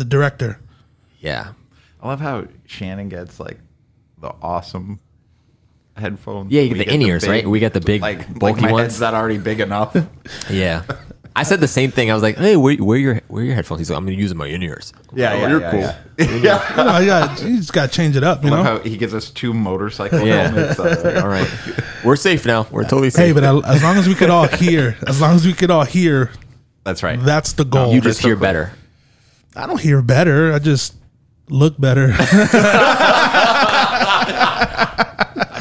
the director. Yeah. I love how Shannon gets like the awesome headphones. Yeah, you get We the in-ears, right? We get the big, like bulky like my ones. head's not already big enough. Yeah. I said the same thing. I was like, "Hey, where, where are your where are your headphones?" He's like, "I'm gonna use my in ears." yeah, yeah, you're yeah, cool. Yeah. yeah. You, know, you, you just got to change it up, you I love know. how he gives us two motorcycle Yeah. helmets. All right, we're safe now. We're totally safe. Hey, but as long as we could all hear, as long as we could all hear, That's right. that's the goal. you just crystal hear clear. better. I don't hear better. I just look better. I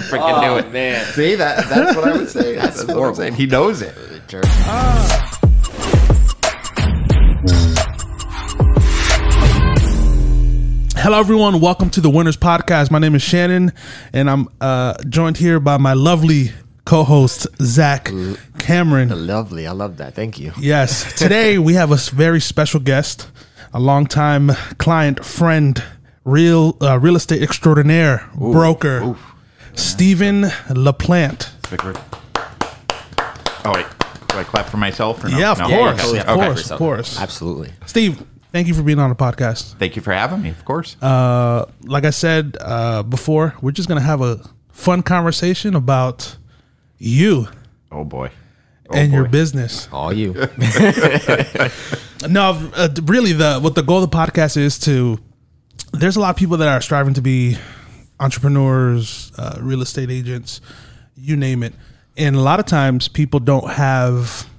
freaking do it, man. See that? That's what I would say. That's, what I'm saying. He knows it. Hello, everyone. Welcome to the Winners Podcast. My name is Shannon, and I'm uh, joined here by my lovely co-host Zack Cameron. Lovely. I love that. Thank you. Yes, today we have a very special guest, a longtime client, friend, real uh, real estate extraordinaire, broker, Steven Laplante. Oh wait, do I clap for myself? Or no? Yeah, of No? course, Okay. of Okay. course, of course. Absolutely. Steve, thank you for being on the podcast. Thank you for having me. Of course. Uh, like I said uh, before, we're just gonna have a fun conversation about you oh boy. Oh, and your business. All you. No, uh, really, the what the goal of the podcast is to. There's a lot of people that are striving to be entrepreneurs, uh, real estate agents, you name it, and a lot of times people don't have.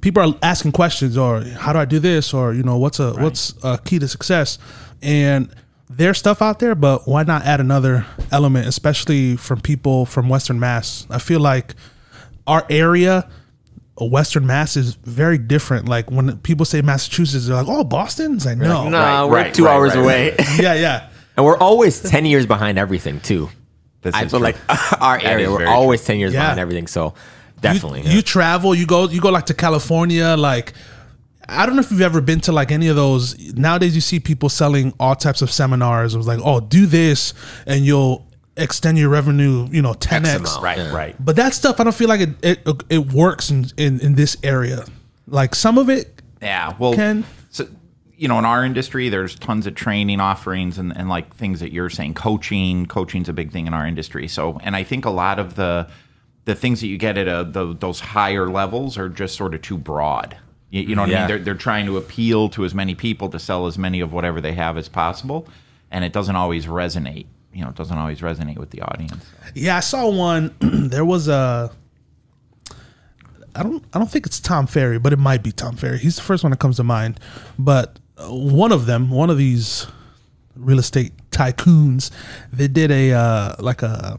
People are asking questions, or how do I do this, or you know, what's a what's a key to success, and there's stuff out there, but why not add another element, especially from people from Western Mass? I feel like our area Western Mass is very different. Like when people say Massachusetts, they're like, "Oh, Boston's." I know. no, Right, we're right, two right, hours right, away, Yeah, yeah. and we're always ten years behind everything too. This I feel true. like our area, we're very always ten years Yeah. behind everything. So definitely, You, yeah. you travel. You go. You go like to California. Like I don't know if you've ever been to like any of those. Nowadays, you see people selling all types of seminars. It was like, "Oh, do this, and you'll extend your revenue." You know, ten X x. right, Yeah. right. But that stuff, I don't feel like it. It, it works in, in in this area. Like some of it, Yeah. Well, Ken? so you know, in our industry, there's tons of training offerings and, and like things that you're saying. Coaching, coaching's a big thing in our industry. So, and I think a lot of the the things that you get at a, the, those higher levels are just sort of too broad. You, you know what I mean? They're, they're trying to appeal to as many people to sell as many of whatever they have as possible, and it doesn't always resonate. You know, it doesn't always resonate with the audience. Yeah, I saw one. there was a. I don't. I don't think it's Tom Ferry, but it might be Tom Ferry. He's the first one that comes to mind. But uh, one of them, one of these real estate tycoons, they did a uh, like a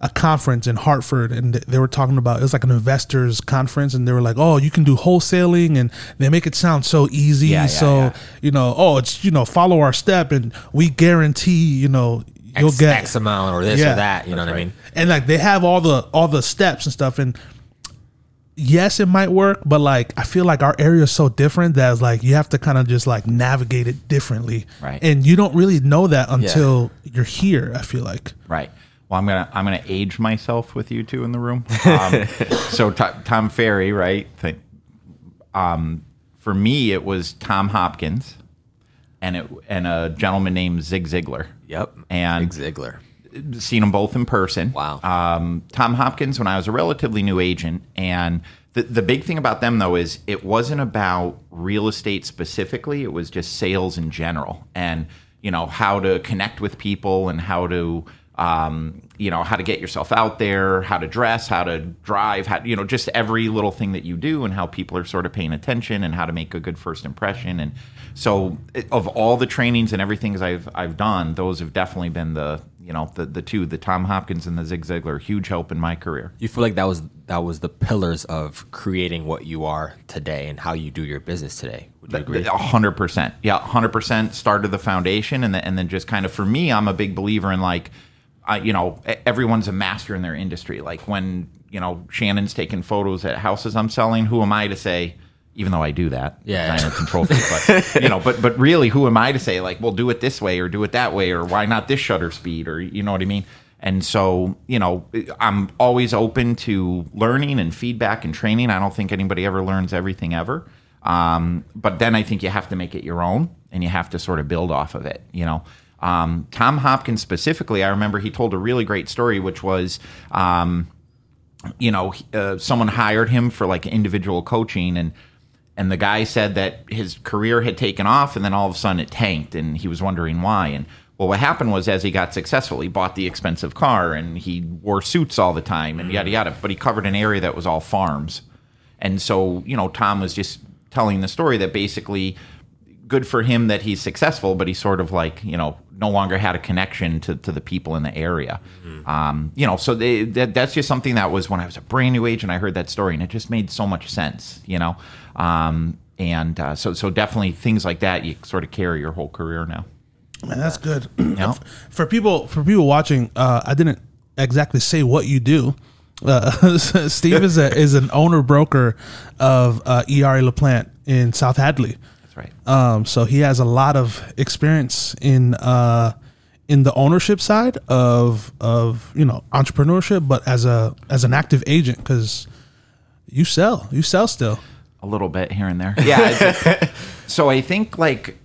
a conference in Hartford, and they were talking about it was like an investors conference, and they were like, "Oh, you can do wholesaling," and they make it sound so easy. Yeah, yeah, so yeah. you know, oh, it's you know, follow our step, and we guarantee, you know, you'll X, get X amount or this or that. You know what I mean? and like they have all the all the steps and stuff and yes it might work but like i feel like our area is so different that it's like you have to kind of just like navigate it differently Right. and you don't really know that until you're here i feel like Right. Well, I'm gonna I'm gonna age myself with you two in the room. Um, so T- Tom Ferry, right? Th- Um, for me, it was Tom Hopkins, and it and a gentleman named Zig Ziglar. Yep. And Zig Ziglar. seen them both in person. Wow. Um, Tom Hopkins, when I was a relatively new agent, and the the big thing about them though is it wasn't about real estate specifically. It was just sales in general, and you know how to connect with people and how to. Um, you know how to get yourself out there, how to dress, how to drive, how you know just every little thing that you do, and how people are sort of paying attention, and how to make a good first impression. And so, of all the trainings and everything I've I've done, those have definitely been the you know the the two, the Tom Hopkins and the Zig Ziglar, huge help in my career. You feel like that was that was the pillars of creating what you are today and how you do your business today. Would you agree? A hundred percent, yeah, hundred percent. Started the foundation, and then and then just kind of for me, I'm a big believer in like, uh, you know, everyone's a master in their industry. Like when you know Shannon's taking photos at houses I'm selling, who am I to say? Even though I do that, Yeah. I'm a control freak, but you know, but but really, who am I to say like, well, do it this way or do it that way or why not this shutter speed or you know what I mean? And so, you know, I'm always open to learning and feedback and training. I don't think anybody ever learns everything ever. Um, but then I think you have to make it your own and you have to sort of build off of it, you know. Um, Tom Hopkins specifically, I remember he told a really great story, which was, um, you know, uh, someone hired him for like individual coaching, and and the guy said that his career had taken off, and then all of a sudden it tanked, and he was wondering why. And well, what happened was as he got successful, he bought the expensive car, and he wore suits all the time, and yada yada. But he covered an area that was all farms, and so you know, Tom was just telling the story that basically good for him that he's successful, but he's sort of like you know no longer had a connection to, to the people in the area. Um, you know, so they, that, that's just something that was when I was a brand new agent. I heard that story, and it just made so much sense. You know, um, and uh, so so definitely things like that you sort of carry your whole career now. Man, that's good. For people for people watching, uh, I didn't exactly say what you do. Uh, Steve is a is an owner broker of uh, ERA LaPlante in South Hadley. That's right. Um, so he has a lot of experience in uh, in the ownership side of of you know entrepreneurship, but as a as an active agent because you sell, you sell still. a little bit here and there. Yeah. so I think like,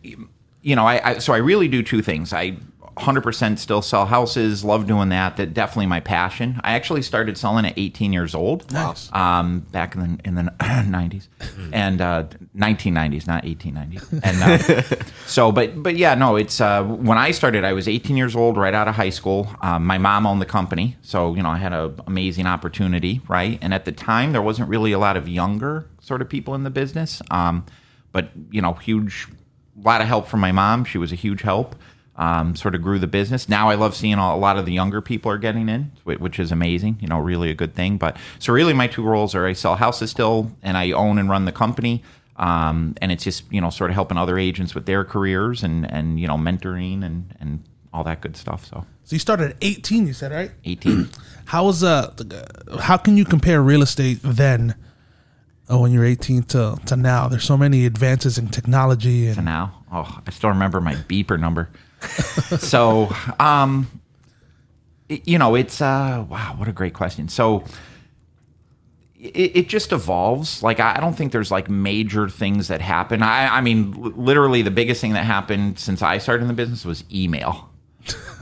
you know, I, I so I really do two things. I 100% still sell houses. Love doing that. That definitely my passion. I actually started selling at 18 years old. Nice. Um, back in the in the 90s and uh, 1990s, not 1890s. And uh, so, but but yeah, no. It's uh, when I started, I was 18 years old, right out of high school. Um, my mom owned the company, so you know I had an amazing opportunity, right? And at the time, there wasn't really a lot of younger sort of people in the business. Um, but you know, huge, lot of help from my mom. She was a huge help. Um, sort of grew the business. Now I love seeing a lot of the younger people are getting in, whi- which is amazing. You know, really a good thing. But so really, my two roles are I sell houses still, and I own and run the company. Um, and it's just you know sort of helping other agents with their careers and and you know mentoring and and all that good stuff. So So you started at 18, you said, right? 18. How was uh how can you compare real estate then uh, when you're 18 to to now? There's so many advances in technology and to now. Oh, I still remember my beeper number. so, um, you know, it's uh, wow, what a great question. So, it, it just evolves. Like I I don't think there's like major things that happen. I, I mean, literally, the biggest thing that happened since I started in the business was email.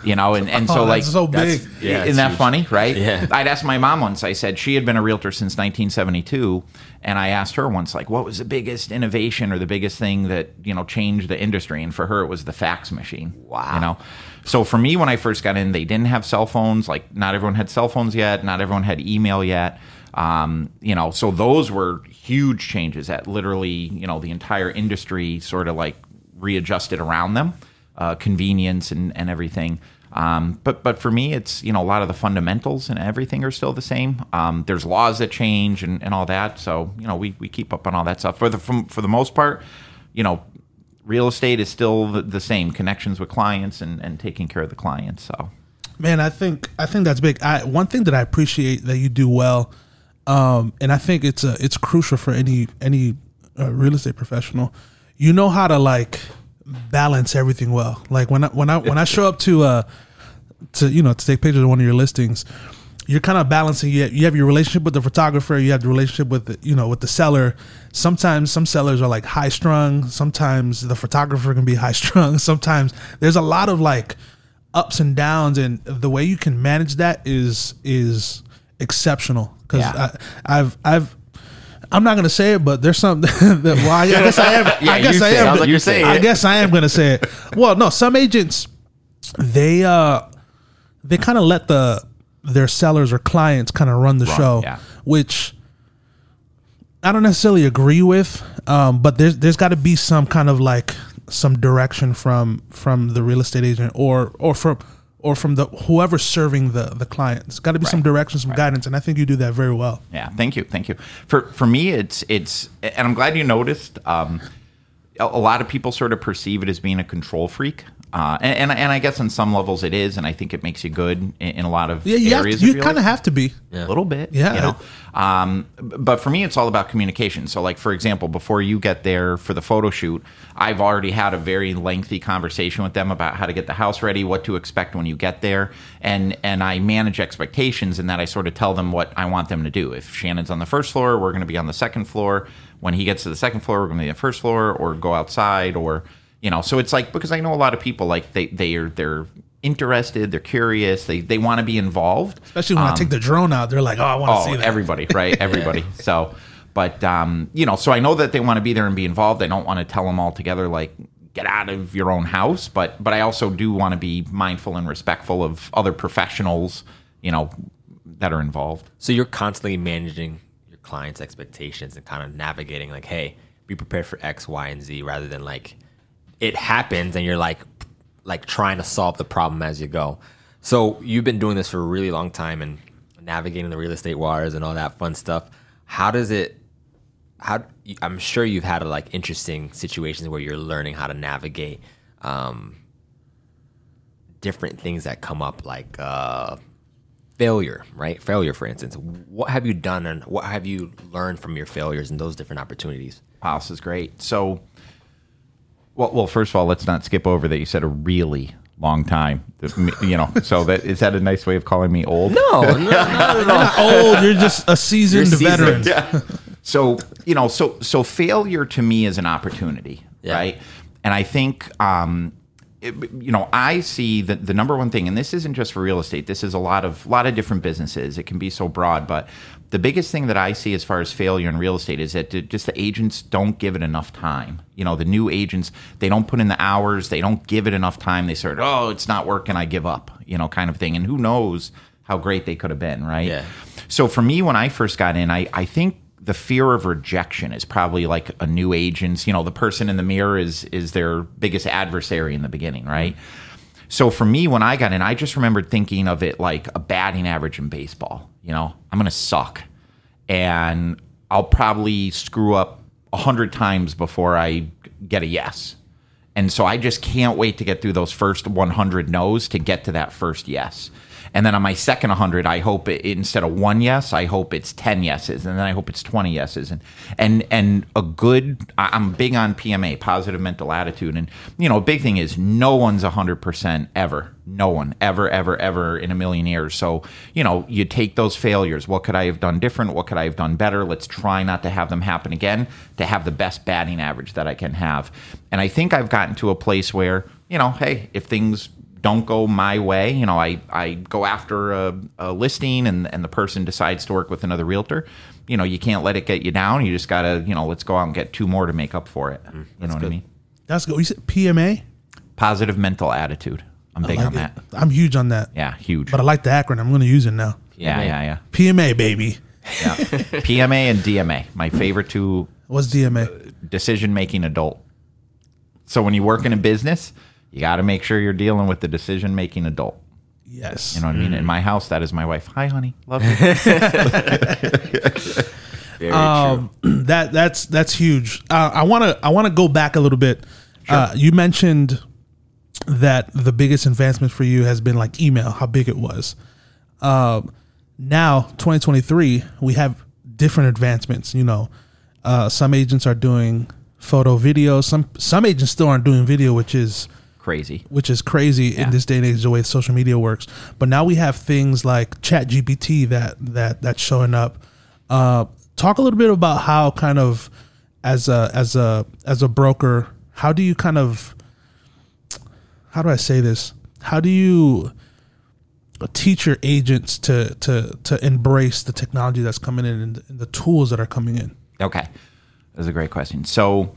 You know, and, and so Oh, like that's so big. yeah, isn't it's that huge. funny, right? Yeah. I'd asked my mom once. I said she had been a realtor since 1972, and I asked her once, like, what was the biggest innovation or the biggest thing that you know changed the industry? And for her, it was the fax machine. Wow. You know, so for me, when I first got in, they didn't have cell phones. Like, not everyone had cell phones yet. Not everyone had email yet. Um, you know, so those were huge changes that literally, you know, the entire industry sort of like readjusted around them, uh, convenience and, and everything. Um, but but for me, it's you know a lot of the fundamentals and everything are still the same. Um, there's laws that change and, and all that, so you know we, we keep up on all that stuff. For the from, for the most part, you know, real estate is still the, the same connections with clients and, and taking care of the clients. So Man, I think I think that's big. I, one thing that I appreciate that you do well, um, and I think it's a, it's crucial for any any uh, real estate professional. You know how to like balance everything well. Like when I when I when I show up to uh to you know to take pictures of one of your listings, you're kind of balancing. You have, you have your relationship with the photographer. You have the relationship with the, you know with the seller. Sometimes some sellers are like high strung. Sometimes the photographer can be high strung. Sometimes there's a lot of like ups and downs, and the way you can manage that is is exceptional. Because Yeah. I've I've I'm not gonna say it, but there's something that well, I guess I am. Yeah, I guess I am. Like you're I saying it. guess I am gonna say it. Well, no, some agents they uh they kind of let the their sellers or clients kind of run the show, yeah. which I don't necessarily agree with. Um, but there's there's got to be some kind of like some direction from from the real estate agent or or from or from the whoever's serving the the client. There's got to be some Right. direction, some guidance, and I think you do that very well. Yeah, thank you, thank you. For for me, it's it's, and I'm glad you noticed. Um, a lot of people sort of perceive it as being a control freak, uh, and, and and I guess on some levels it is, and I think it makes you good in, in a lot of Yeah, you have areas. to, you kind of have to be. a little bit Yeah. you know um, but for me it's all about communication so like for example before you get there for the photo shoot i've already had a very lengthy conversation with them about how to get the house ready what to expect when you get there and and i manage expectations in that i sort of tell them what i want them to do if shannon's on the first floor we're going to be on the second floor when he gets to the second floor, we're going to be the first floor, or go outside, or you know. So it's like because I know a lot of people like they they are they're interested, they're curious, they they want to be involved. Especially when I take the drone out, they're like, "Oh, I want to Oh, see that." everybody, right? Everybody. So, but um, you know, so I know that they want to be there and be involved. I don't want to tell them all together like get out of your own house, but but I also do want to be mindful and respectful of other professionals, you know, that are involved. So you're constantly managing your clients' expectations and kind of navigating like, hey, be prepared for X, Y, and Z rather than like it happens and you're like like trying to solve the problem as you go. So you've been doing this for a really long time and navigating the real estate waters and all that fun stuff. How does it how I'm sure you've had like interesting situations where you're learning how to navigate um, different things that come up like uh, failure, right? Failure, for instance. What have you done and what have you learned from your failures and those different opportunities? Wow, this is great. So, well, well, first of all, let's not skip over that you said a really long time. You know, so that is that a nice way of calling me old? No, no, You're not old. You're just a seasoned, You're seasoned. veteran. So you know, so so failure to me is an opportunity, Yeah. right? And I think, um, it, you know, I see that the number one thing, and this isn't just for real estate. This is a lot of lot of different businesses. It can be so broad, but the biggest thing that I see as far as failure in real estate is that just the agents don't give it enough time. You know, the new agents they don't put in the hours. They don't give it enough time. They sort of, oh, it's not working. I give up. You know, kind of thing. And who knows how great they could have been, right? Yeah. So for me, when I first got in, I, I think the fear of rejection is probably like a new agent's. You know, the person in the mirror is is their biggest adversary in the beginning, right? So for me, when I got in, I just remembered thinking of it like a batting average in baseball. You know, I'm gonna suck, and I'll probably screw up a hundred times before I get a yes. And so I just can't wait to get through those first 100 no's to get to that first yes. And then on my second 100, I hope it, instead of one yes, I hope it's 10 yeses, and then I hope it's 20 yeses. And and and a good, I'm big on PMA, positive mental attitude. And you know, a big thing is no one's 100% ever. No one ever, ever, ever in a million years. So you know, you take those failures. What could I have done different? What could I have done better? Let's try not to have them happen again. To have the best batting average that I can have. And I think I've gotten to a place where you know, hey, if things don't go my way, you know, I, I go after a, a listing and, and the person decides to work with another realtor, you know, you can't let it get you down. You just got to, you know, let's go out and get two more to make up for it. you know what I mean? That's good. You said PMA. Positive mental attitude. I'm big Like on it. that. I'm huge on that. Yeah, huge. But I like the acronym. I'm going to use it now. yeah, yeah, yeah. PMA, baby. yeah. PMA and DMA, my favorite two What's DMA? decision making adult. So when you work in a business, you got to make sure you're dealing with the decision making adult. Yes. You know what I mean? In my house, that is my wife. Hi, honey. Love you. Very um, that that's that's huge. Uh, I want to I want to go back a little bit. Uh, you mentioned that the biggest advancement for you has been like email, how big it was. Uh, now, 2023, we have different advancements. You know, uh, some agents are doing photo, video. Some some agents still aren't doing video, which is Crazy. which is crazy Yeah. in this day and age the way social media works. But now we have things like Chat GPT that that that's showing up. Uh, talk a little bit about how kind of as a as a as a broker, how do you kind of how do I say this? How do you teach your agents to to to embrace the technology that's coming in and, and the tools that are coming in? Okay. That's a great question. So,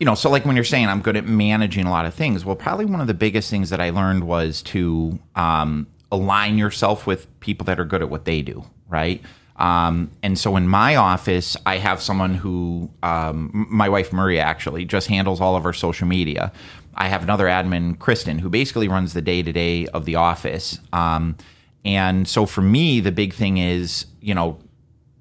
you know, so like when you're saying I'm good at managing a lot of things, well, probably one of the biggest things that I learned was to um, align yourself with people that are good at what they do, right? Um, and so in my office, I have someone who, um, my wife Maria actually, just handles all of our social media. I have another admin, Kristen, who basically runs the day to day of the office. Um, and so for me, the big thing is, you know,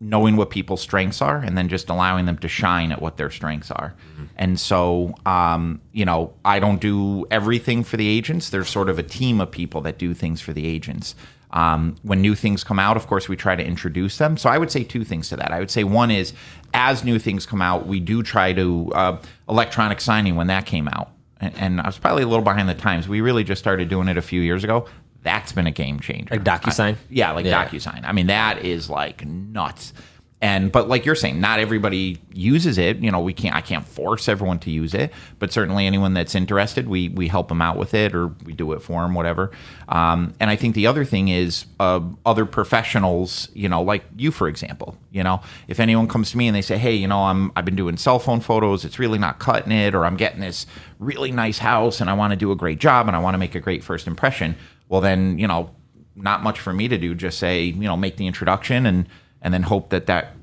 knowing what people's strengths are and then just allowing them to shine at what their strengths are. And so, um, you know, I don't do everything for the agents. There's sort of a team of people that do things for the agents. Um, when new things come out, of course, we try to introduce them. So I would say two things to that. I would say one is as new things come out, we do try to uh, electronic signing when that came out. And, and I was probably a little behind the times. We really just started doing it a few years ago. That's been a game changer. Like DocuSign? I- yeah, like Yeah. DocuSign. I mean, that is like nuts. and but like you're saying, not everybody uses it. You know, we can't. I can't force everyone to use it, but certainly anyone that's interested, we we help them out with it, or we do it for them, whatever. Um, and I think the other thing is uh, other professionals. You know, like you, for example. You know, if anyone comes to me and they say, "Hey, you know, I'm I've been doing cell phone photos. It's really not cutting it," or "I'm getting this really nice house and I want to do a great job and I want to make a great first impression," well, then you know, not much for me to do. Just say, you know, make the introduction and and then hope that that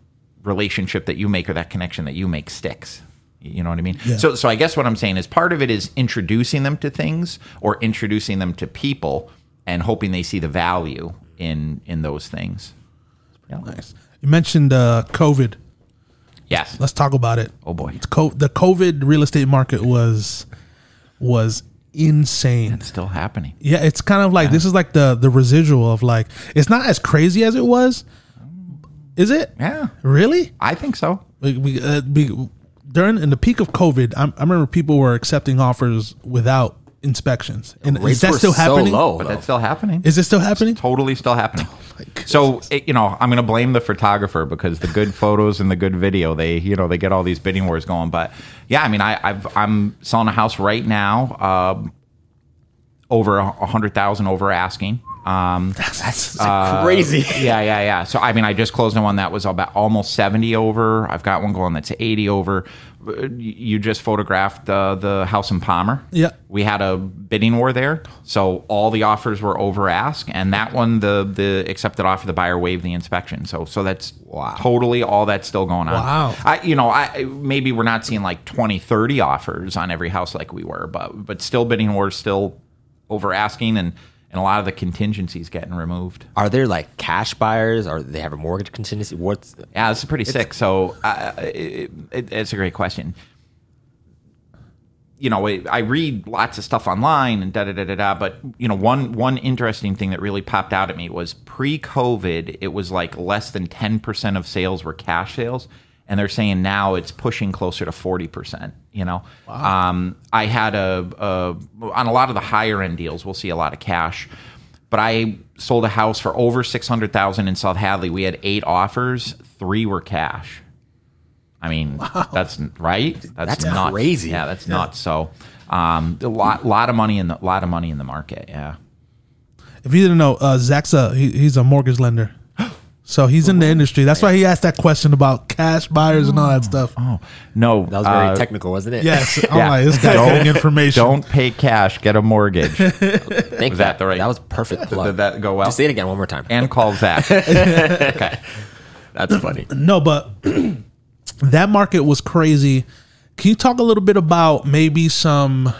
relationship that you make or that connection that you make sticks. You know what I mean? So, so I guess what I'm saying is part of it is introducing them to things or introducing them to people and hoping they see the value in in those things. Yeah. Nice. You mentioned uh, COVID. Yes. Let's talk about it. Oh boy, It's co- the COVID real estate market was was insane. it's still happening. Yeah, it's kind of like this is like the the residual of like it's not as crazy as it was. Is it? Yeah, Really? I think so. We, we, uh, we, during in the peak of COVID, I, I remember people were accepting offers without inspections. And is that were still so happening? low. But though. that's still happening. Is it still happening? totally still happening. so it, you know, I'm going to blame the photographer because the good photos and the good video, they you know they get all these bidding wars going. But yeah, I mean, I, I've I'm selling a house right now, um, over a a hundred thousand over asking. Um, That's crazy. yeah, yeah, yeah. So I mean, I just closed on one that was about almost seventy over. I've got one going that's eighty over. Uh, You just photographed uh, the house in Palmer. Yeah. we had a bidding war there, so all the offers were over ask, and that one the the accepted offer, the buyer waived the inspection. So so that's Wow. totally all that's still going on. Wow. I you know I maybe we're not seeing like 20, 30 offers on every house like we were, but but still bidding wars still over asking and. And a lot of the contingencies getting removed. Are there like cash buyers or they have a mortgage contingency? What's Yeah, this is pretty sick. So uh, it, it, it's a great question. You know, I I read lots of stuff online and da da da da da. But you know, one one interesting thing that really popped out at me was pre-COVID, it was like less than ten percent of sales were cash sales, and they're saying now it's pushing closer to forty percent. You know, um, I had a, a on a lot of the higher end deals, we'll see a lot of cash but I sold a house for over six hundred thousand in South Hadley. We had eight offers, three were cash. I mean, that's right. That's, That's nuts. crazy. Yeah, that's nuts. So, um, a lot, lot of money in the lot of money in the market. Yeah. If you didn't know, uh, Zack's a he, he's a mortgage lender, so he's in the industry. That's why he asked that question about cash buyers and all that stuff. Oh no, that was very uh, technical, wasn't it? Yes, I'm Yeah. like this guy Don't- getting information. Don't pay cash. Get a mortgage. Thank Was that the right- That was perfect plug. Did that go well? Just say it again one more time. and call Zack. okay. That's funny. No, but that market was crazy. Can you talk a little bit about maybe some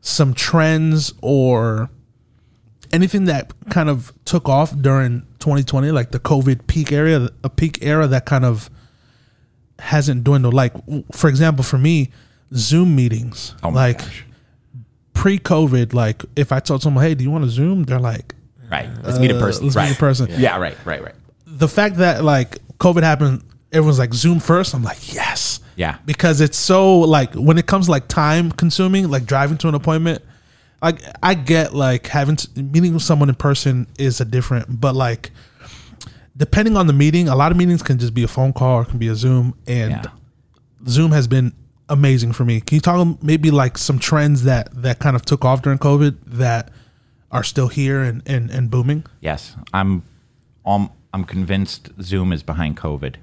some trends or anything that kind of took off during 2020, like the COVID peak area, a peak era that kind of hasn't dwindled? Like, for example, for me, Zoom meetings. Oh like gosh. pre-COVID, like if I told someone, "Hey, do you want to Zoom?" They're like, Right. Let's meet in uh, person. Let's meet in Right. person Yeah. Right. Right. Right. the fact that like COVID happened, everyone's like Zoom first. I'm like, yes, Yeah. because it's so like when it comes like time consuming, like driving to an appointment. Like I get like having to, meeting with someone in person is a different, but like depending on the meeting, a lot of meetings can just be a phone call or can be a Zoom, and Yeah. Zoom has been amazing for me. Can you talk maybe like some trends that that kind of took off during COVID that are still here and and, and booming? Yes, I'm. Um, I'm convinced Zoom is behind COVID.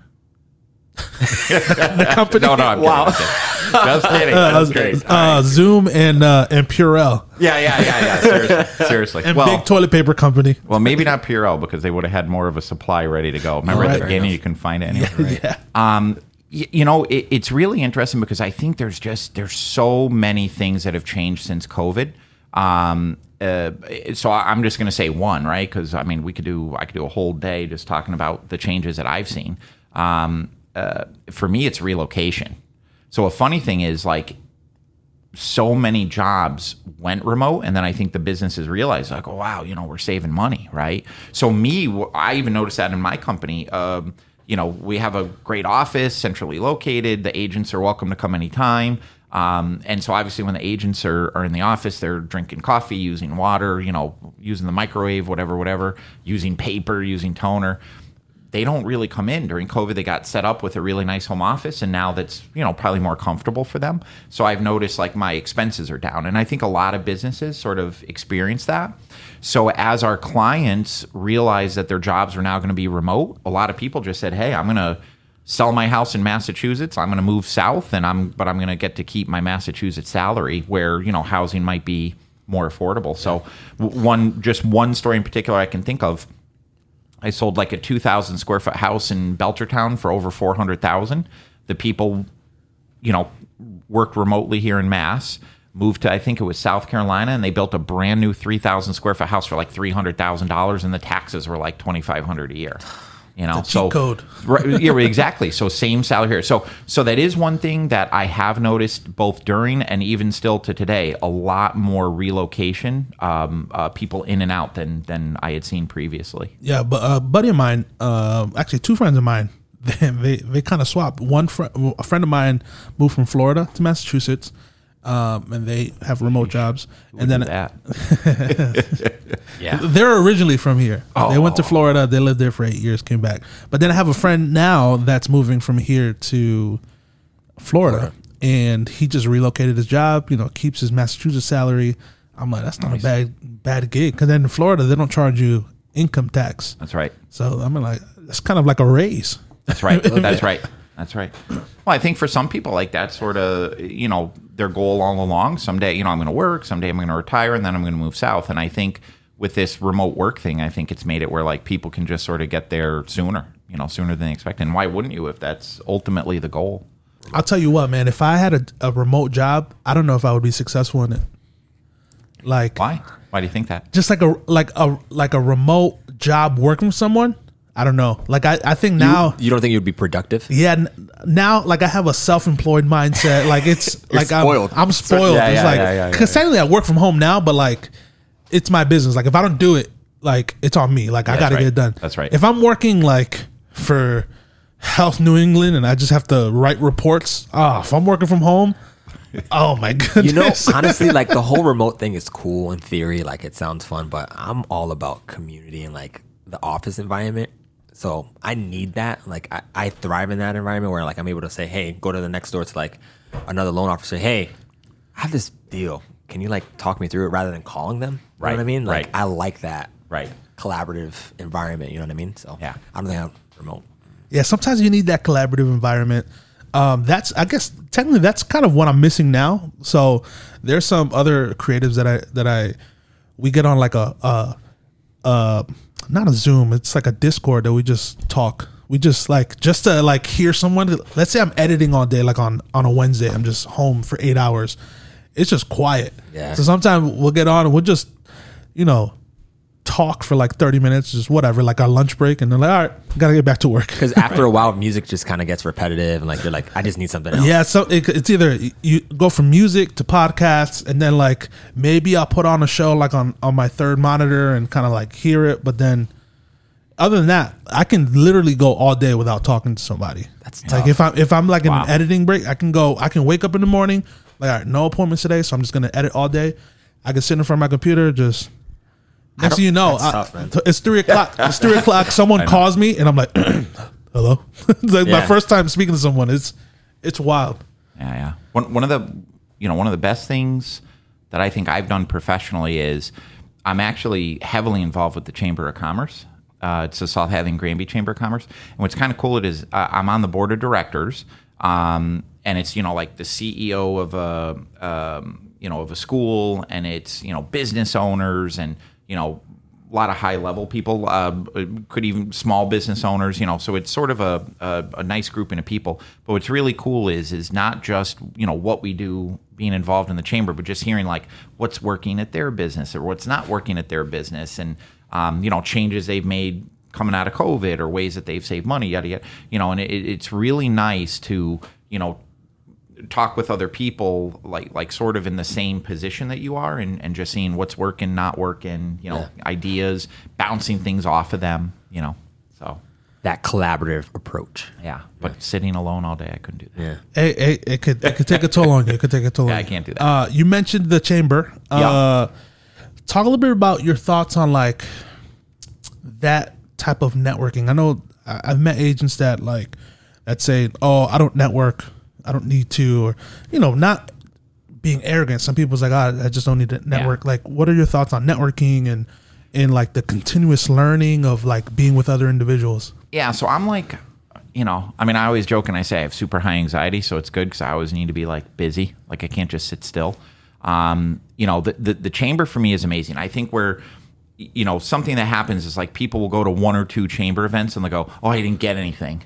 The company, No, no, I'm kidding. I'm kidding. Just kidding. That's great. uh, Zoom and uh, and Purell Yeah, yeah, yeah, yeah. Seriously, seriously. and well, big toilet paper company. well, maybe not Purell because they would have had more of a supply ready to go. Remember at Right. the beginning, you can find it anywhere. Yeah. Um, y- you know, it, it's really interesting because I think there's just there's so many things that have changed since COVID. Um, uh, so I- I'm just going to say one, right? Because I mean, we could do I could do a whole day just talking about the changes that I've seen. Um, uh, for me, it's relocation. So a funny thing is like so many jobs went remote and then i think the businesses realized like oh wow you know we're saving money right so me i even noticed that in my company um, you know we have a great office centrally located the agents are welcome to come anytime um, and so obviously when the agents are, are in the office they're drinking coffee using water you know using the microwave whatever whatever using paper using toner they don't really come in during COVID. They got set up with a really nice home office, and now that's you know probably more comfortable for them. So I've noticed like my expenses are down, and I think a lot of businesses sort of experience that. So as our clients realize that their jobs are now going to be remote, a lot of people just said, "Hey, I'm going to." sell my house in Massachusetts. I'm going to move south, and I'm but I'm going to get to keep my Massachusetts salary, where you know housing might be more affordable. So one just one story in particular I can think of. I sold like a 2,000 square foot house in Belchertown for over 400,000. The people, you know, worked remotely here in Mass, moved to I think it was South Carolina, and they built a brand new 3,000 square foot house for like $300,000, and the taxes were like 2,500 a year. You know, cheat code. right, yeah, exactly. So same salary here. So so that is one thing that I have noticed both during and even still to today. A lot more relocation, um, uh, people in and out than than I had seen previously. Yeah, but a buddy of mine, uh, actually two friends of mine, they they, they kind of swapped. One fr- a friend of mine moved from Florida to Massachusetts, um, and they have remote jobs. And then Yeah. they're originally from here. They went to Oh. Florida. They lived there for eight years. Came back. But then I have a friend now that's moving from here to Florida, and he just relocated his job. You know, keeps his Massachusetts salary. I'm like, that's not a bad bad gig. Because then in Florida, they don't charge you income tax. that's right. So I'm like, it's kind of like a raise. That's right. That's right. That's right. Well, I think for some people, like that sort of you know their goal all along. Someday, you know, I'm going to work. Someday, I'm going to retire, and then I'm going to move south. And I think with this remote work thing, I think it's made it where like people can just sort of get there sooner. You know, sooner than expected. And why wouldn't you if that's ultimately the goal? I'll tell you what, man. If I had a, a remote job, I don't know if I would be successful in it. Like, Why? Why do you think that? just like a like a like a remote job working with someone. I don't know. Like I, I think now, you don't think you'd be productive? yeah, n- now like I have a self-employed mindset. Like it's like spoiled. I'm, I'm spoiled. Yeah, it's yeah, like yeah, because technically I work from home now, but like it's my business. Like if I don't do it, like it's on me. Like I got to right. get it done. That's right. If I'm working like for Health New England and I just have to write reports, ah, if I'm working from home, oh my goodness. You know, honestly, like the whole remote thing is cool in theory. Like it sounds fun, but I'm all about community and like the office environment. So I need that. Like I, I thrive in that environment where like I'm able to say, hey, go to the next door to like another loan officer. Hey, I have this deal. Can you like talk me through it rather than calling them? You know Right, what I mean? Like right. I like that Right. collaborative environment. You know what I mean? So Yeah. I don't think I'm remote. Yeah, sometimes you need that collaborative environment. Um, that's I guess technically that's kind of what I'm missing now. So there's some other creatives that I that I we get on like a uh uh not a Zoom, it's like a Discord that we just talk. We just like just to like hear someone. Let's say I'm editing all day, like on on a Wednesday. I'm just home for eight hours. It's just quiet. Yeah. So sometimes we'll get on and we'll just, you know, talk for like 30 minutes, just whatever, like our lunch break, and they're like, all right, gotta get back to work. Because after a while, music just kind of gets repetitive, and like you're like, I just need something else. Yeah, so it, it's either you go from music to podcasts, and then like maybe I'll put on a show like on on my third monitor and kind of like hear it, but then other than that, I can literally go all day without talking to somebody. That's like if I'm if I'm like in Wow. an editing break, I can go. I can wake up in the morning like all right, no appointments today, so I'm just gonna edit all day. I can sit in front of my computer just. Next thing you know, I- tough, it's three o'clock. It's three o'clock. Someone calls me, and I'm like, "Hello." it's like my first time speaking to someone. It's it's wild. Yeah, yeah. One one of the you know one of the best things that I think I've done professionally is I'm actually heavily involved with the Chamber of Commerce. Uh, it's the South Hadley Granby Chamber of Commerce, and what's kind of cool it is uh, I'm on the board of directors, um, and it's you know like the CEO of a um, you know of a school, and it's you know business owners and you know a lot of high level people, uh, could even small business owners, you know. So it's sort of a, a, a nice grouping of people. But what's really cool is is not just you know what we do being involved in the chamber, but just hearing like what's working at their business or what's not working at their business, and um, you know changes they've made coming out of COVID or ways that they've saved money, yada yada. You know, and it, it's really nice to you know talk with other people like like sort of in the same position that you are and, and just seeing what's working not working you know Yeah. ideas bouncing things off of them you know so that collaborative approach. yeah but sitting alone all day i couldn't do that Yeah. Hey, hey, it could it could take a toll on you. It could take a toll. Yeah, on I can't do that. Uh, you mentioned the chamber. Uh, talk a little bit about your thoughts on like that type of networking. I know I've met agents that like that say, "Oh, I don't network. I don't need to," or you know, not being arrogant. Some people's like, "Ah, I just don't need to network." Like, what are your thoughts on networking and and like the continuous learning of like being with other individuals? Yeah, so I'm like, you know, I mean, I always joke and I say I have super high anxiety, so it's good because I always need to be like busy. Like I can't just sit still. Um, you know, the, the the chamber for me is amazing. I think where you know something that happens is like people will go to one or two chamber events and they go, "Oh, I didn't get anything.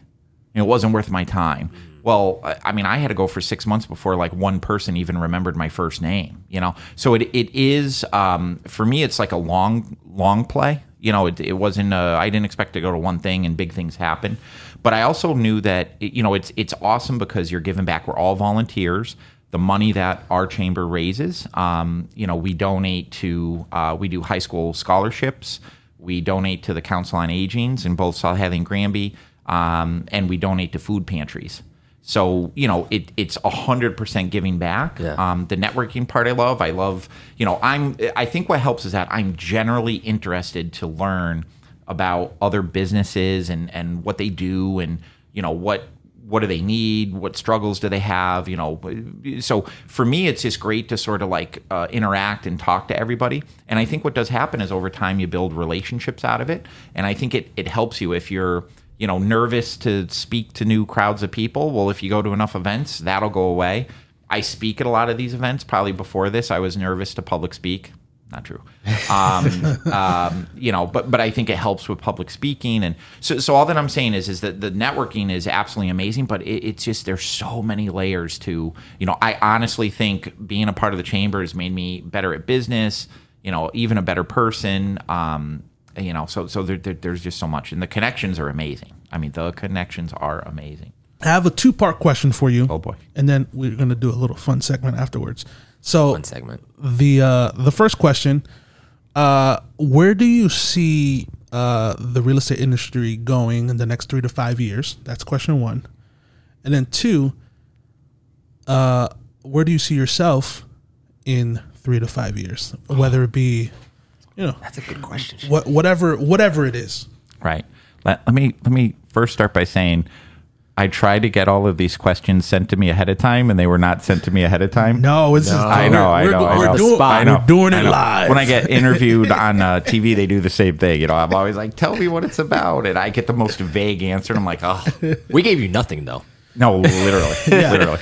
You know, it wasn't worth my time." Well, I- mean, I had to go for six months before like one person even remembered my first name. You know, so it it is um, for me. It's like a long long play. You know, it, it wasn't. Uh, I didn't expect to go to one thing and big things happen, but I also knew that it, you know it's it's awesome because you're giving back. We're all volunteers. The money that our chamber raises, um, you know, we donate to. Uh, we do high school scholarships. We donate to the Council on Aging's in both South Hadley and Granby, um, and we donate to food pantries. So you know, it, it's hundred percent giving back. Yeah. Um, the networking part I love. I love, you know, I'm. I think what helps is that I'm generally interested to learn about other businesses and and what they do and you know what what do they need what struggles do they have you know so for me it's just great to sort of like uh, interact and talk to everybody and i think what does happen is over time you build relationships out of it and i think it, it helps you if you're you know nervous to speak to new crowds of people well if you go to enough events that'll go away i speak at a lot of these events probably before this i was nervous to public speak not true. Um, um, you know, but but I think it helps with public speaking, and so so all that I'm saying is is that the networking is absolutely amazing, but it, it's just there's so many layers to you know. I honestly think being a part of the chamber has made me better at business. You know, even a better person. Um, you know, so so there, there, there's just so much, and the connections are amazing. I mean, the connections are amazing. I have a two part question for you. Oh, boy. And then we're gonna do a little fun segment afterwards. So One segment. the uh, the first question, uh, where do you see uh, the real estate industry going in the next three to five years? That's question one. And then two, uh, where do you see yourself in three to five years? Whether it be, you know, That's a good question. what whatever whatever it is. Right. Let, let me let me first start by saying I tried to get all of these questions sent to me ahead of time, and they were not sent to me ahead of time. No, it's just, I know, I we're, know, I we're know. doing, I know. we're doing it live. When I get interviewed on uh, TV, they do the same thing. You know, I'm always like, "Tell me what it's about," and I get the most vague answer. And I'm like, "Oh, We gave you nothing though. no, literally, literally."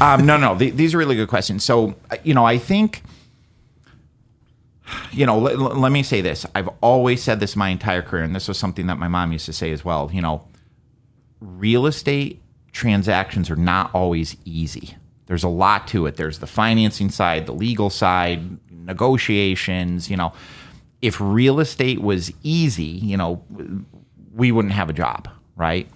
Um, no, no, th- these are really good questions. So, uh, you know, I think, you know, let, let me say this. I've always said this my entire career, and this was something that my mom used to say as well. You know, real estate transactions are not always easy. There's a lot to it. There's the financing side, the legal side, negotiations, you know. If real estate was easy, you know, we wouldn't have a job, right?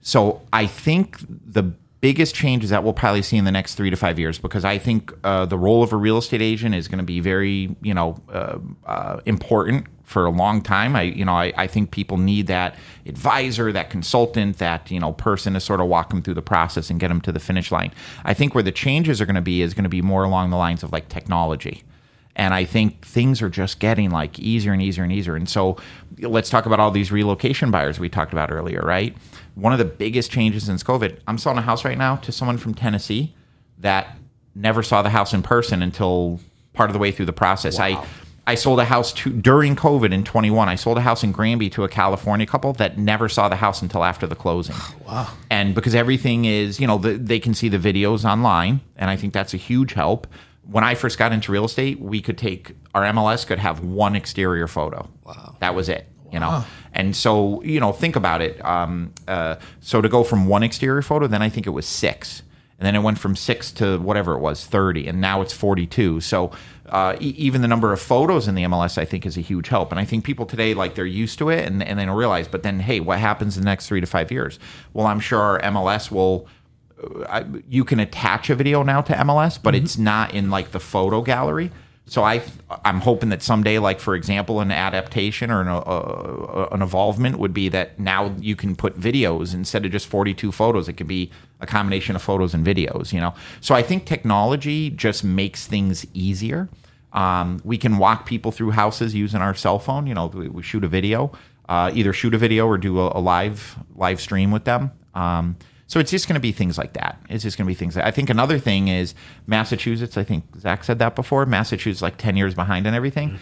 So I think the biggest changes that we'll probably see in the next three to five years, because I think uh, the role of a real estate agent is going to be very, you know, uh, uh, important for a long time. I, you know, I, I think people need that advisor, that consultant, that you know person to sort of walk them through the process and get them to the finish line. I think where the changes are going to be is going to be more along the lines of like technology. And I think things are just getting like easier and easier and easier. And so let's talk about all these relocation buyers we talked about earlier, right? One of the biggest changes since COVID, I'm selling a house right now to someone from Tennessee that never saw the house in person until part of the way through the process. I I sold a house to during COVID in 21. I sold a house in Granby to a California couple that never saw the house until after the closing. Wow. And because everything is, you know, the, they can see the videos online, and I think that's a huge help. When I first got into real estate, we could take our MLS could have one exterior photo. Wow. That was it. You know, and so you know, think about it. Um, uh, so to go from one exterior photo, then I think it was six and then it went from six to whatever it was, thirty, and now it's forty-two. So uh, e- even the number of photos in the MLS, I think, is a huge help. And I think people today like they're used to it, and and they don't realize. But then, hey, what happens in the next three to five years? Well, I'm sure our MLS will. I, you can attach a video now to MLS, but it's not in like the photo gallery. So I, I'm hoping that someday, like for example, an adaptation or an, uh, uh, an evolvement would be that now you can put videos instead of just 42 photos. It could be a combination of photos and videos. You know, so I think technology just makes things easier. Um, we can walk people through houses using our cell phone. You know, we, we shoot a video. uh, either shoot a video or do a, a live live stream with them. Um, so it's just going to be things like that. It's just going to be things. That, I think another thing is Massachusetts. I think Zack said that before. Massachusetts like ten years behind and everything.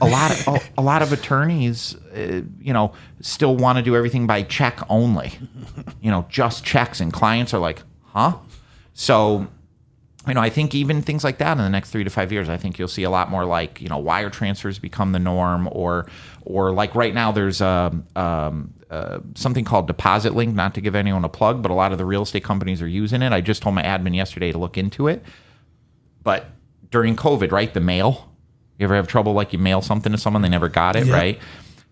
a lot of a, a lot of attorneys, uh, you know, still want to do everything by check only. You know, just checks, and clients are like, huh? So you know, I think even things like that in the next three to five years, I think you'll see a lot more like you know wire transfers become the norm, or or like right now there's um, um, uh, something called Deposit Link. Not to give anyone a plug, but a lot of the real estate companies are using it. I just told my admin yesterday to look into it. But during COVID, right, the mail. You ever have trouble like you mail something to someone they never got it, Yeah. right?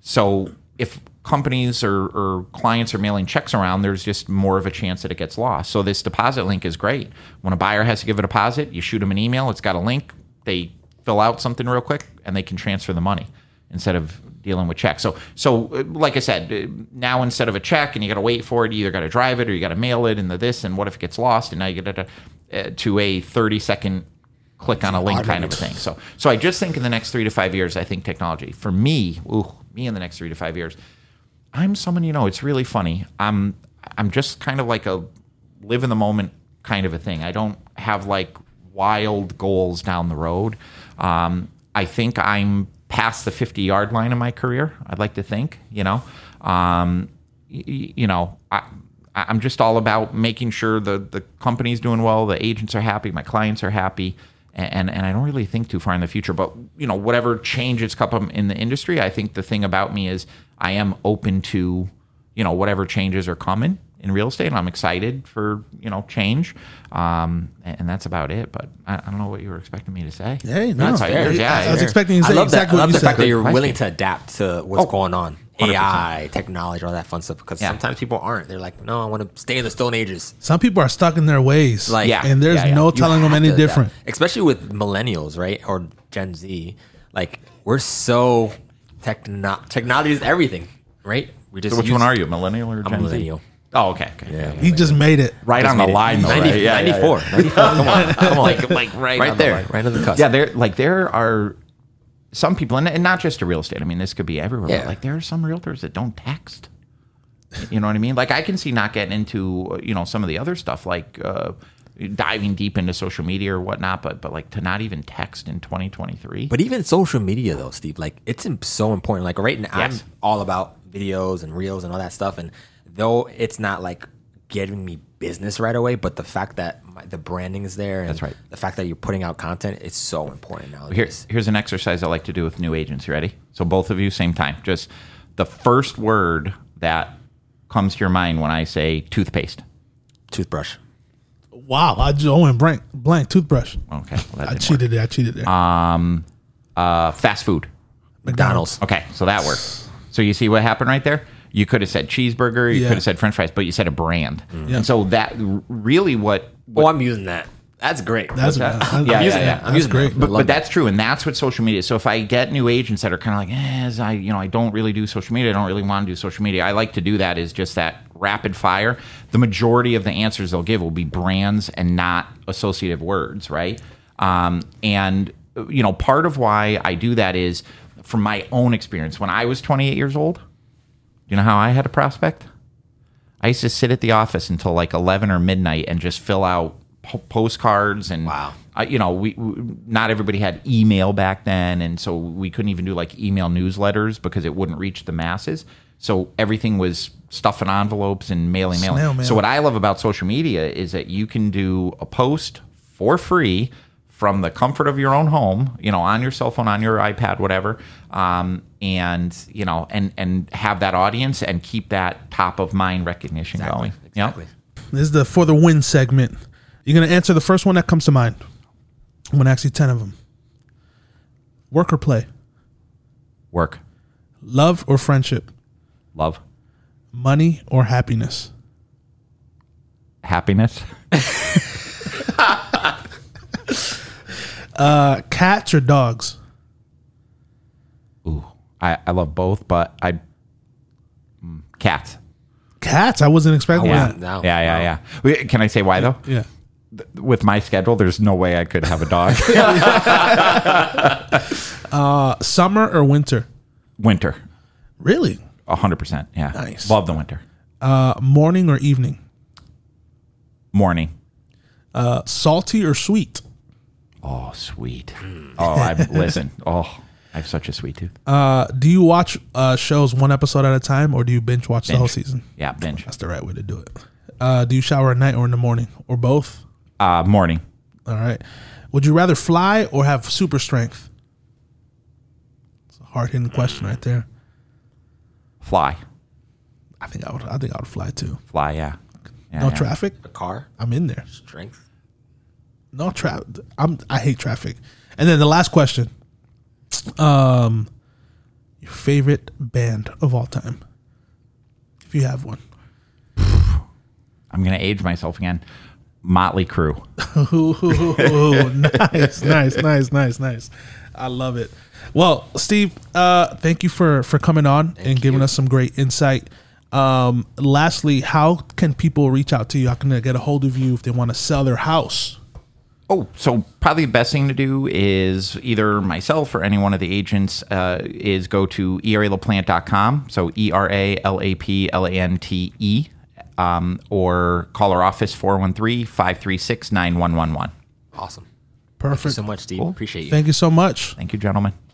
So if companies or, or clients are mailing checks around, there's just more of a chance that it gets lost. So this deposit link is great. When a buyer has to give a deposit, you shoot them an email. It's got a link. They fill out something real quick, and they can transfer the money instead of dealing with checks. So so like I said, now instead of a check and you got to wait for it, you either got to drive it or you got to mail it, and the this and what if it gets lost, and now you get it uh, to a 30 second click on a link kind of a thing. So so I just think in the next three to five years, I think technology for me, ooh, me in the next three to five years, I'm someone you know. It's really funny. I'm I'm just kind of like a live in the moment kind of a thing. I don't have like wild goals down the road. Um, I think I'm past the 50 yard line in my career. I'd like to think, you know, um, y- you know, I, I'm just all about making sure the the company's doing well, the agents are happy, my clients are happy, and and I don't really think too far in the future. But you know, whatever changes come up in the industry, I think the thing about me is I am open to you know whatever changes are coming in real estate. I'm excited for you know change, um, and, and that's about it. But I, I don't know what you were expecting me to say. Hey, no, That's fair. is. yeah, I was yeah. expecting you to I love exactly that. I love you the said. fact that you're willing to adapt to what's Oh, going on. 100%. AI, technology, all that fun stuff. Because Yeah. sometimes people aren't. They're like, no, I want to stay in the Stone Ages. Some people are stuck in their ways, Like- Yeah. and there's yeah, yeah. no You telling them any to adapt. different. Especially with millennials, right? Or Gen Z. Like, we're so techno- technology is everything, right? We just So which use- one are you, millennial or Gen I'm Z? millennial. Oh, okay, okay. Yeah. He just made it. Right on the line, though. 90, right? Yeah, yeah, 94. 94. Come on. Come on. like like right, right on the there. line. Right on the cusp. Yeah, there like there are some people, and, and not just to real estate. I mean, this could be everywhere. but, Yeah. Like there are some realtors that don't text. You know what I mean? Like I can see not getting into uh, you know some of the other stuff like uh, diving deep into social media or whatnot, but but like to not even text in 2023. But even social media, though, Steve, like it's so important. Like right now, Yes. I'm all about videos and reels and all that stuff. And though it's not like getting me business right away, but the fact that my, the branding is there, and That's right. The fact that you're putting out content, it's so important now. Here's here's an exercise I like to do with new agents. You ready? So both of you, same time. Just the first word that comes to your mind when I say toothpaste. toothbrush. Wow, I just went blank. Blank toothbrush. Okay, well, I cheated there. I cheated there. Um, Uh, fast food. McDonald's. Okay, so that worked. So you see what happened right there? You could have said cheeseburger, you Yeah. could have said french fries, but you said a brand. Yeah. And so that really what Oh, I'm using that. That's great. That's, that? Yeah, I'm using yeah, that. yeah. I'm That's using great. that. but, I but that's true and that's what social media is so if i get new agents that are kind of like eh, as i you know i don't really do social media i don't really want to do social media i like to do that is just that rapid fire the majority of the answers they'll give will be brands and not associative words right? Um, and you know part of why i do that is from my own experience when i was 28 years old you know how i had a prospect? I used to sit at the office until like 11 or midnight and just fill out po- postcards and Wow. I, you know we, we not everybody had email back then and so we couldn't even do like email newsletters because it wouldn't reach the masses. So everything was stuffing envelopes and mailing Snail mailing mail. so what i love about social media is that you can do a post for free from the comfort of your own home, you know, on your cell phone, on your iPad, whatever, um, and you know, and and have that audience and keep that top of mind recognition Exactly. going. Yep. Exactly. This is the for the win segment. You're gonna answer the first one that comes to mind. I'm gonna ask you ten of them. Work or play, Work, love or friendship, love, money or happiness, happiness, uh, cats or dogs, Ooh, I, I love both, but I mm, cats. cats. I wasn't expecting Yeah. that. No. Yeah, yeah, yeah. Can I say why though? Yeah. With my schedule, there's no way I could have a dog. Uh, summer or winter? Winter. Really? Hundred percent. Yeah. Nice. Love the winter. Uh, morning or evening? Morning. Uh, salty or sweet? Oh, sweet. Oh, I listen. Oh, I have such a sweet tooth. Uh, do you watch uh, shows one episode at a time, or do you binge watch the whole Binge. season? Yeah, binge. That's the right way to do it. Uh, do you shower at night or in the morning, or both? Uh, morning. All right. Would you rather fly or have super strength? It's a hard hitting question right there. Fly. I think I would. I think I would fly too. Fly. Yeah. yeah No yeah. traffic. A car, I'm in there. strength. No traffic. I'm. I hate traffic. And then the last question. Um, your favorite band of all time, if you have one. I'm gonna age myself again. Motley Crue. Ooh, nice, nice, nice, nice, nice. I love it. Well, Steve, uh, thank you for for coming on and giving you. us some great insight. Um, lastly, how can people reach out to you? How can they get a hold of you if they want to sell their house? Oh, so probably the best thing to do is either myself or any one of the agents uh, is go to eralaplante.com. So E R A L A P L A N T E, um, or call our office 413 536 9111. Awesome. Thank you Perfect. so much, Steve. Appreciate you. Thank you so much. Thank you, gentlemen.